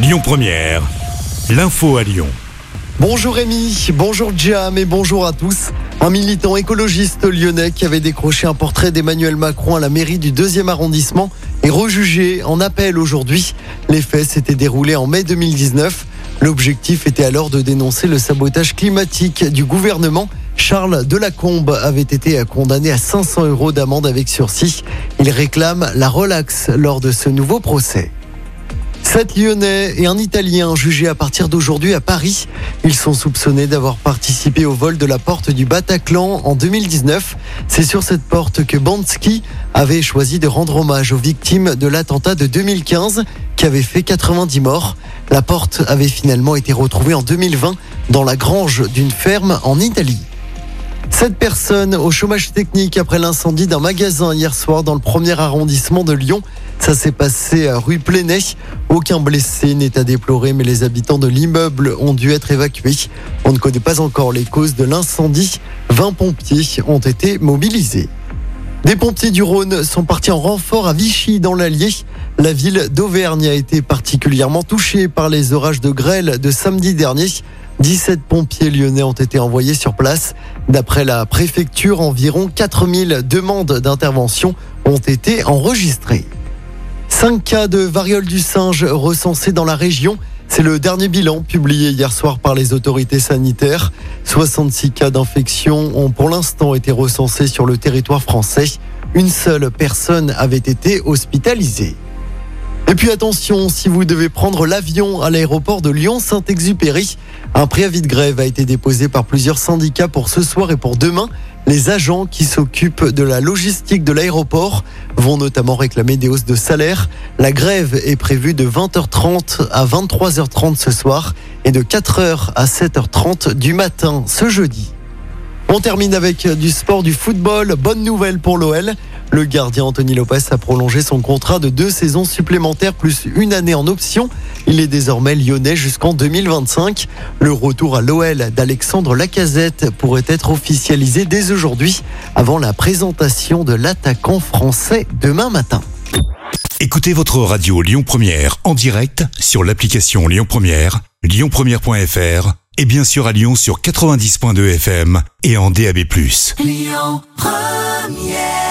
Lyon Première, l'info à Lyon. Bonjour Rémi, bonjour Jam et bonjour à tous. Un militant écologiste lyonnais qui avait décroché un portrait d'Emmanuel Macron à la mairie du 2e arrondissement est rejugé en appel aujourd'hui. Les faits s'étaient déroulés en mai 2019. L'objectif était alors de dénoncer le sabotage climatique du gouvernement. Charles Delacombe avait été condamné à 500 euros d'amende avec sursis. Il réclame la relaxe lors de ce nouveau procès. Sept Lyonnais et un Italien jugés à partir d'aujourd'hui à Paris. Ils sont soupçonnés d'avoir participé au vol de la porte du Bataclan en 2019. C'est sur cette porte que Bansky avait choisi de rendre hommage aux victimes de l'attentat de 2015 qui avait fait 90 morts. La porte avait finalement été retrouvée en 2020 dans la grange d'une ferme en Italie. Sept personnes au chômage technique après l'incendie d'un magasin hier soir dans le premier arrondissement de Lyon. Ça s'est passé à rue Plénet. Aucun blessé n'est à déplorer, mais les habitants de l'immeuble ont dû être évacués. On ne connaît pas encore les causes de l'incendie. 20 pompiers ont été mobilisés. Des pompiers du Rhône sont partis en renfort à Vichy dans l'Allier. La ville d'Auvergne a été particulièrement touchée par les orages de grêle de samedi dernier. 17 pompiers lyonnais ont été envoyés sur place. D'après la préfecture, environ 4000 demandes d'intervention ont été enregistrées. 5 cas de variole du singe recensés dans la région. C'est le dernier bilan publié hier soir par les autorités sanitaires. 66 cas d'infection ont pour l'instant été recensés sur le territoire français. Une seule personne avait été hospitalisée. Et puis attention, si vous devez prendre l'avion à l'aéroport de Lyon-Saint-Exupéry, un préavis de grève a été déposé par plusieurs syndicats pour ce soir et pour demain. Les agents qui s'occupent de la logistique de l'aéroport vont notamment réclamer des hausses de salaire. La grève est prévue de 20h30 à 23h30 ce soir et de 4h à 7h30 du matin ce jeudi. On termine avec du sport, du football. Bonne nouvelle pour l'OL. Le gardien Anthony Lopez a prolongé son contrat de deux saisons supplémentaires plus une année en option. Il est désormais lyonnais jusqu'en 2025. Le retour à l'OL d'Alexandre Lacazette pourrait être officialisé dès aujourd'hui avant la présentation de l'attaquant français demain matin. Écoutez votre radio Lyon Première en direct sur l'application Lyon Première, lyonpremière.fr et bien sûr à Lyon sur 90.2 FM et en DAB+. Lyon Première